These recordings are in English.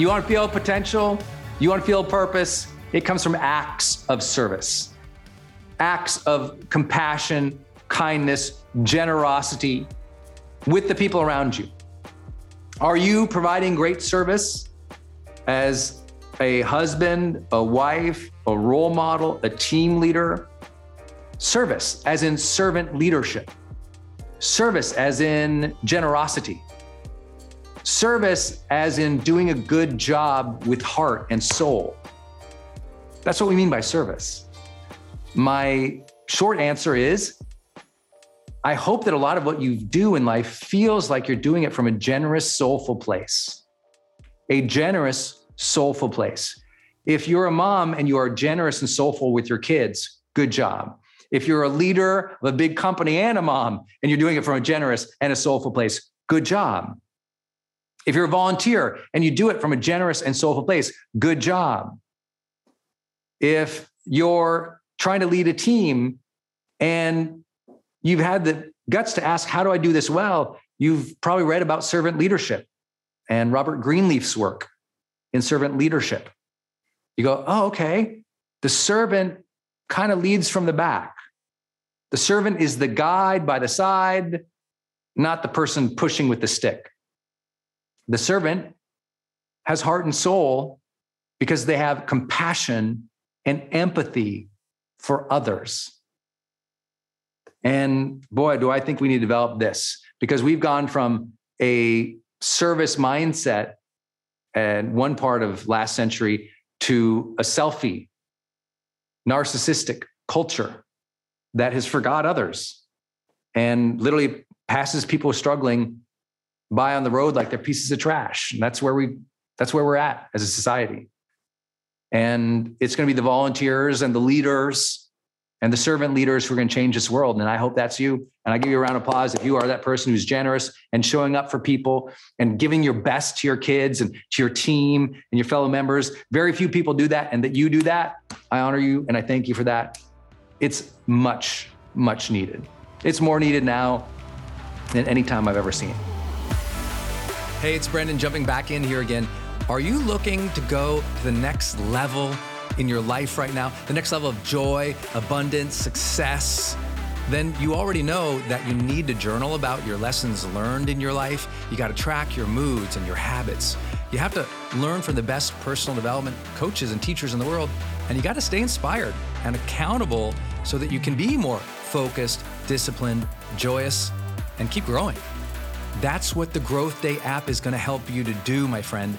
You want to feel potential? You want to feel purpose? It comes from acts of service, acts of compassion, kindness, generosity with the people around you. Are you providing great service as a husband, a wife, a role model, a team leader? Service, as in servant leadership. Service, as in generosity. Service, as in doing a good job with heart and soul. That's what we mean by service. My short answer is I hope that a lot of what you do in life feels like you're doing it from a generous, soulful place. A generous, soulful place. If you're a mom and you are generous and soulful with your kids, good job. If you're a leader of a big company and a mom and you're doing it from a generous and a soulful place, good job. If you're a volunteer and you do it from a generous and soulful place, good job. If you're trying to lead a team and you've had the guts to ask, How do I do this well? You've probably read about servant leadership and Robert Greenleaf's work in servant leadership. You go, Oh, okay. The servant kind of leads from the back. The servant is the guide by the side, not the person pushing with the stick. The servant has heart and soul because they have compassion and empathy for others. And boy, do I think we need to develop this because we've gone from a service mindset and one part of last century to a selfie, narcissistic culture that has forgot others and literally passes people struggling by on the road like they're pieces of trash. And that's where we that's where we're at as a society. And it's going to be the volunteers and the leaders and the servant leaders who are going to change this world. And I hope that's you. And I give you a round of applause if you are that person who's generous and showing up for people and giving your best to your kids and to your team and your fellow members. Very few people do that. And that you do that, I honor you and I thank you for that. It's much, much needed. It's more needed now than any time I've ever seen. Hey, it's Brendon jumping back in here again. Are you looking to go to the next level in your life right now, the next level of joy, abundance, success? Then you already know that you need to journal about your lessons learned in your life. You got to track your moods and your habits. You have to learn from the best personal development coaches and teachers in the world. And you got to stay inspired and accountable so that you can be more focused, disciplined, joyous, and keep growing. That's what the Growth Day app is going to help you to do, my friend.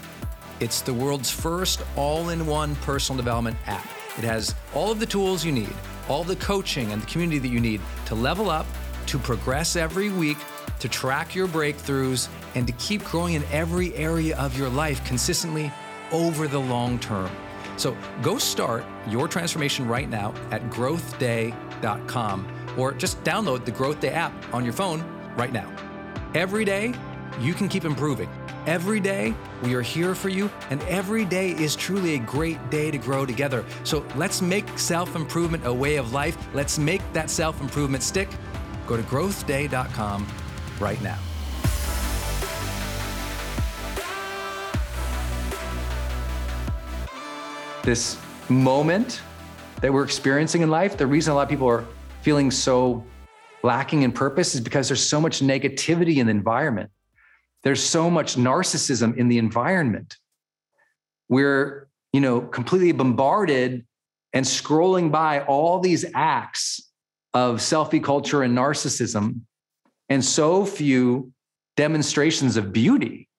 It's the world's first all in one personal development app. It has all of the tools you need, all the coaching and the community that you need to level up, to progress every week, to track your breakthroughs, and to keep growing in every area of your life consistently over the long term. So go start your transformation right now at growthday.com or just download the Growth Day app on your phone right now. Every day, you can keep improving. Every day, we are here for you, and every day is truly a great day to grow together. So let's make self improvement a way of life. Let's make that self improvement stick. Go to growthday.com right now. This moment that we're experiencing in life, the reason a lot of people are feeling so lacking in purpose is because there's so much negativity in the environment. There's so much narcissism in the environment. We're, you know, completely bombarded and scrolling by all these acts of selfie culture and narcissism, and so few demonstrations of beauty,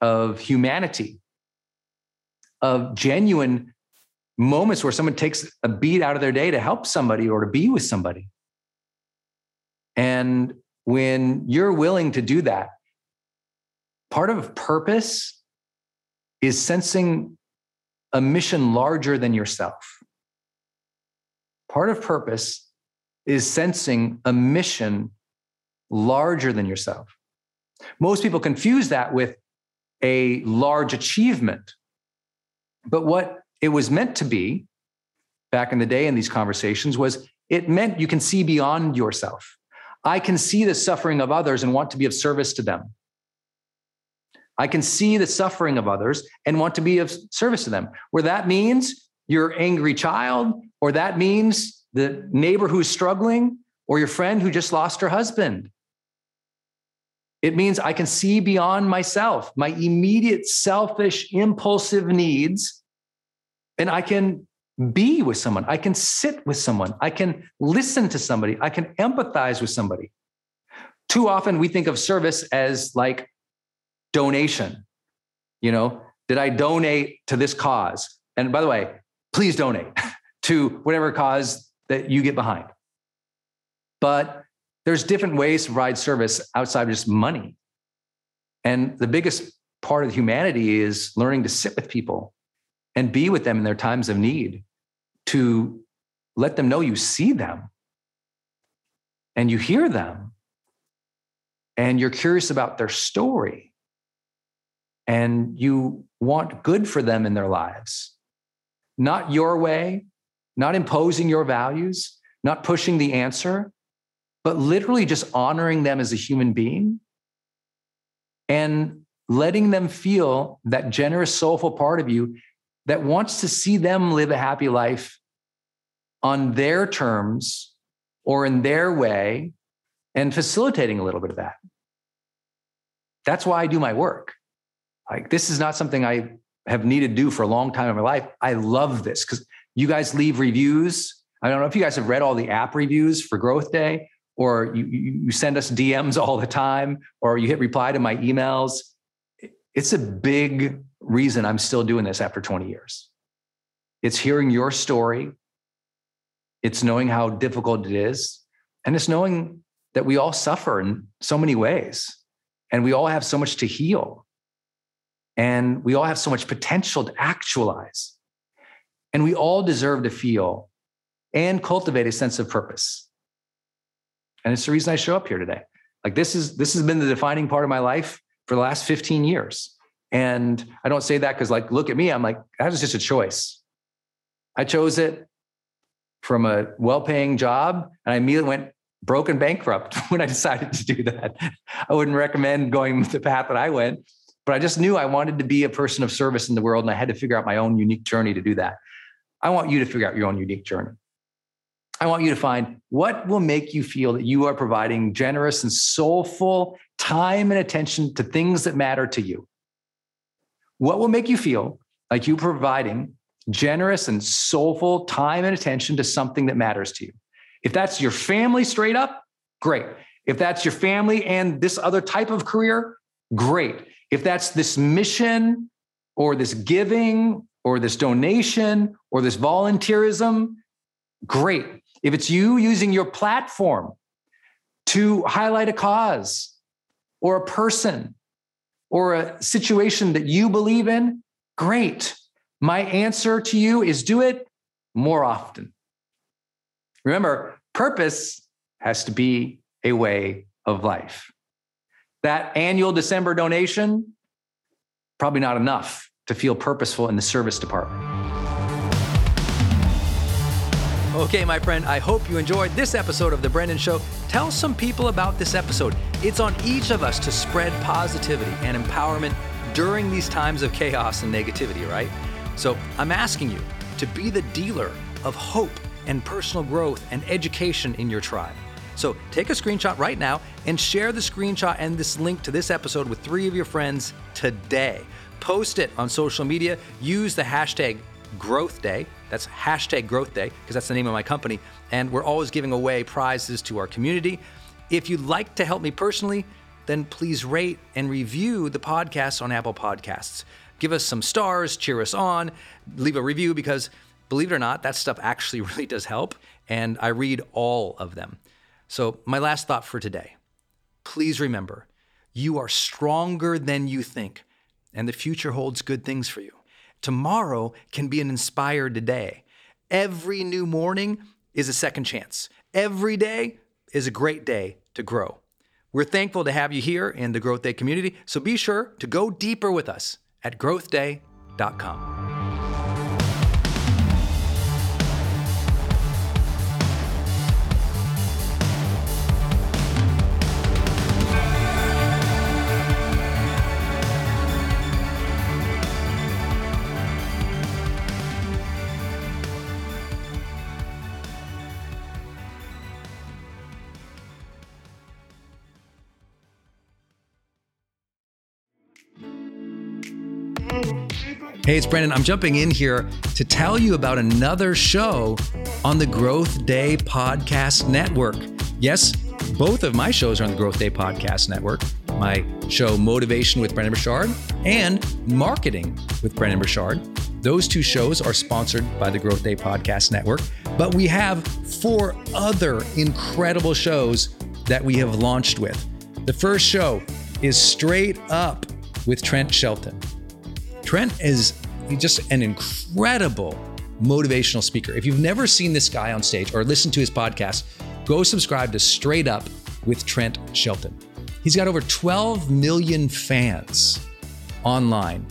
of humanity, of genuine moments where someone takes a beat out of their day to help somebody or to be with somebody. And when you're willing to do that, part of purpose is sensing a mission larger than yourself. Part of purpose is sensing a mission larger than yourself. Most people confuse that with a large achievement. But what it was meant to be back in the day in these conversations was it meant you can see beyond yourself. I can see the suffering of others and want to be of service to them. I can see the suffering of others and want to be of service to them. Where that means your angry child, or that means the neighbor who's struggling, or your friend who just lost her husband. It means I can see beyond myself, my immediate selfish, impulsive needs, and I can be with someone. I can sit with someone. I can listen to somebody. I can empathize with somebody. Too often we think of service as like donation. You know, did I donate to this cause? And by the way, please donate to whatever cause that you get behind. But there's different ways to provide service outside of just money. And the biggest part of humanity is learning to sit with people and be with them in their times of need to let them know you see them and you hear them and you're curious about their story and you want good for them in their lives. Not your way, not imposing your values, not pushing the answer, but literally just honoring them as a human being and letting them feel that generous, soulful part of you that wants to see them live a happy life on their terms or in their way and facilitating a little bit of that. That's why I do my work. Like, this is not something I have needed to do for a long time in my life. I love this because you guys leave reviews. I don't know if you guys have read all the app reviews for Growth Day or you, you send us DMs all the time, or you hit reply to my emails. It's a big reason I'm still doing this after 20 years. It's hearing your story, it's knowing how difficult it is, and it's knowing that we all suffer in so many ways, and we all have so much to heal, and we all have so much potential to actualize. And we all deserve to feel and cultivate a sense of purpose. And it's the reason I show up here today. Like this is this has been the defining part of my life for the last 15 years. And I don't say that because like look at me, I'm like, that was just a choice. I chose it from a well-paying job and I immediately went broke and bankrupt when I decided to do that. I wouldn't recommend going the path that I went, but I just knew I wanted to be a person of service in the world and I had to figure out my own unique journey to do that. I want you to figure out your own unique journey. I want you to find what will make you feel that you are providing generous and soulful time and attention to things that matter to you. What will make you feel like you providing generous and soulful time and attention to something that matters to you? If that's your family straight up, great. If that's your family and this other type of career, great. If that's this mission or this giving or this donation or this volunteerism, great. If it's you using your platform to highlight a cause or a person or a situation that you believe in, great. My answer to you is do it more often. Remember, purpose has to be a way of life. That annual December donation, probably not enough to feel purposeful in the service department. Okay, my friend, I hope you enjoyed this episode of The Brendon Show. Tell some people about this episode. It's on each of us to spread positivity and empowerment during these times of chaos and negativity, right? So I'm asking you to be the dealer of hope and personal growth and education in your tribe. So take a screenshot right now and share the screenshot and this link to this episode with three of your friends today. Post it on social media. Use the hashtag growth day that's hashtag growth day, because that's the name of my company. And we're always giving away prizes to our community. If you'd like to help me personally, then please rate and review the podcast on Apple Podcasts. Give us some stars, cheer us on, leave a review because believe it or not, that stuff actually really does help. And I read all of them. So, my last thought for today please remember you are stronger than you think, and the future holds good things for you. Tomorrow can be an inspired day. Every new morning is a second chance. Every day is a great day to grow. We're thankful to have you here in the Growth Day community, so be sure to go deeper with us at growthday.com. Hey, it's Brendon. I'm jumping in here to tell you about another show on the Growth Day Podcast Network. Yes, both of my shows are on the Growth Day Podcast Network. My show, Motivation with Brendon Burchard, and Marketing with Brendon Burchard. Those two shows are sponsored by the Growth Day Podcast Network, but we have four other incredible shows that we have launched with. The first show is Straight Up with Trent Shelton. Trent is just an incredible motivational speaker. If you've never seen this guy on stage or listened to his podcast, go subscribe to Straight Up with Trent Shelton. He's got over 12 million fans online.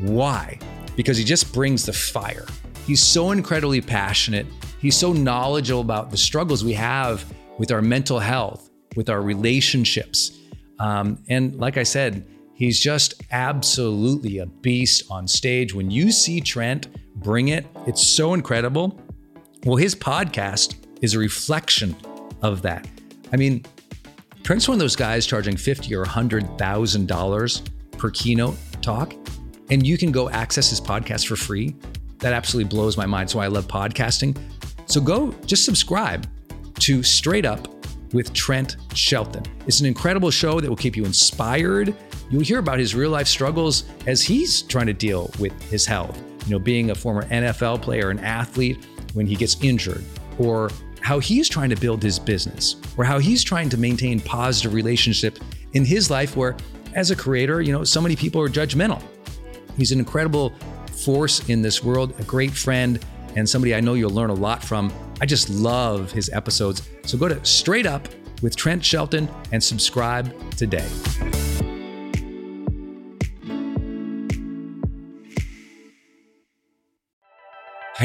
Why? Because he just brings the fire. He's so incredibly passionate. He's so knowledgeable about the struggles we have with our mental health, with our relationships. Um, and like I said, He's just absolutely a beast on stage. When you see Trent bring it, it's so incredible. Well, his podcast is a reflection of that. I mean, Trent's one of those guys charging fifty or hundred thousand dollars per keynote talk, and you can go access his podcast for free. That absolutely blows my mind. So I love podcasting. So go just subscribe to Straight Up with Trent Shelton. It's an incredible show that will keep you inspired You'll hear about his real life struggles as he's trying to deal with his health. You know, being a former NFL player, an athlete, when he gets injured, or how he's trying to build his business, or how he's trying to maintain positive relationship in his life where as a creator, you know, so many people are judgmental. He's an incredible force in this world, a great friend, and somebody I know you'll learn a lot from. I just love his episodes. So go to Straight Up with Trent Shelton and subscribe today.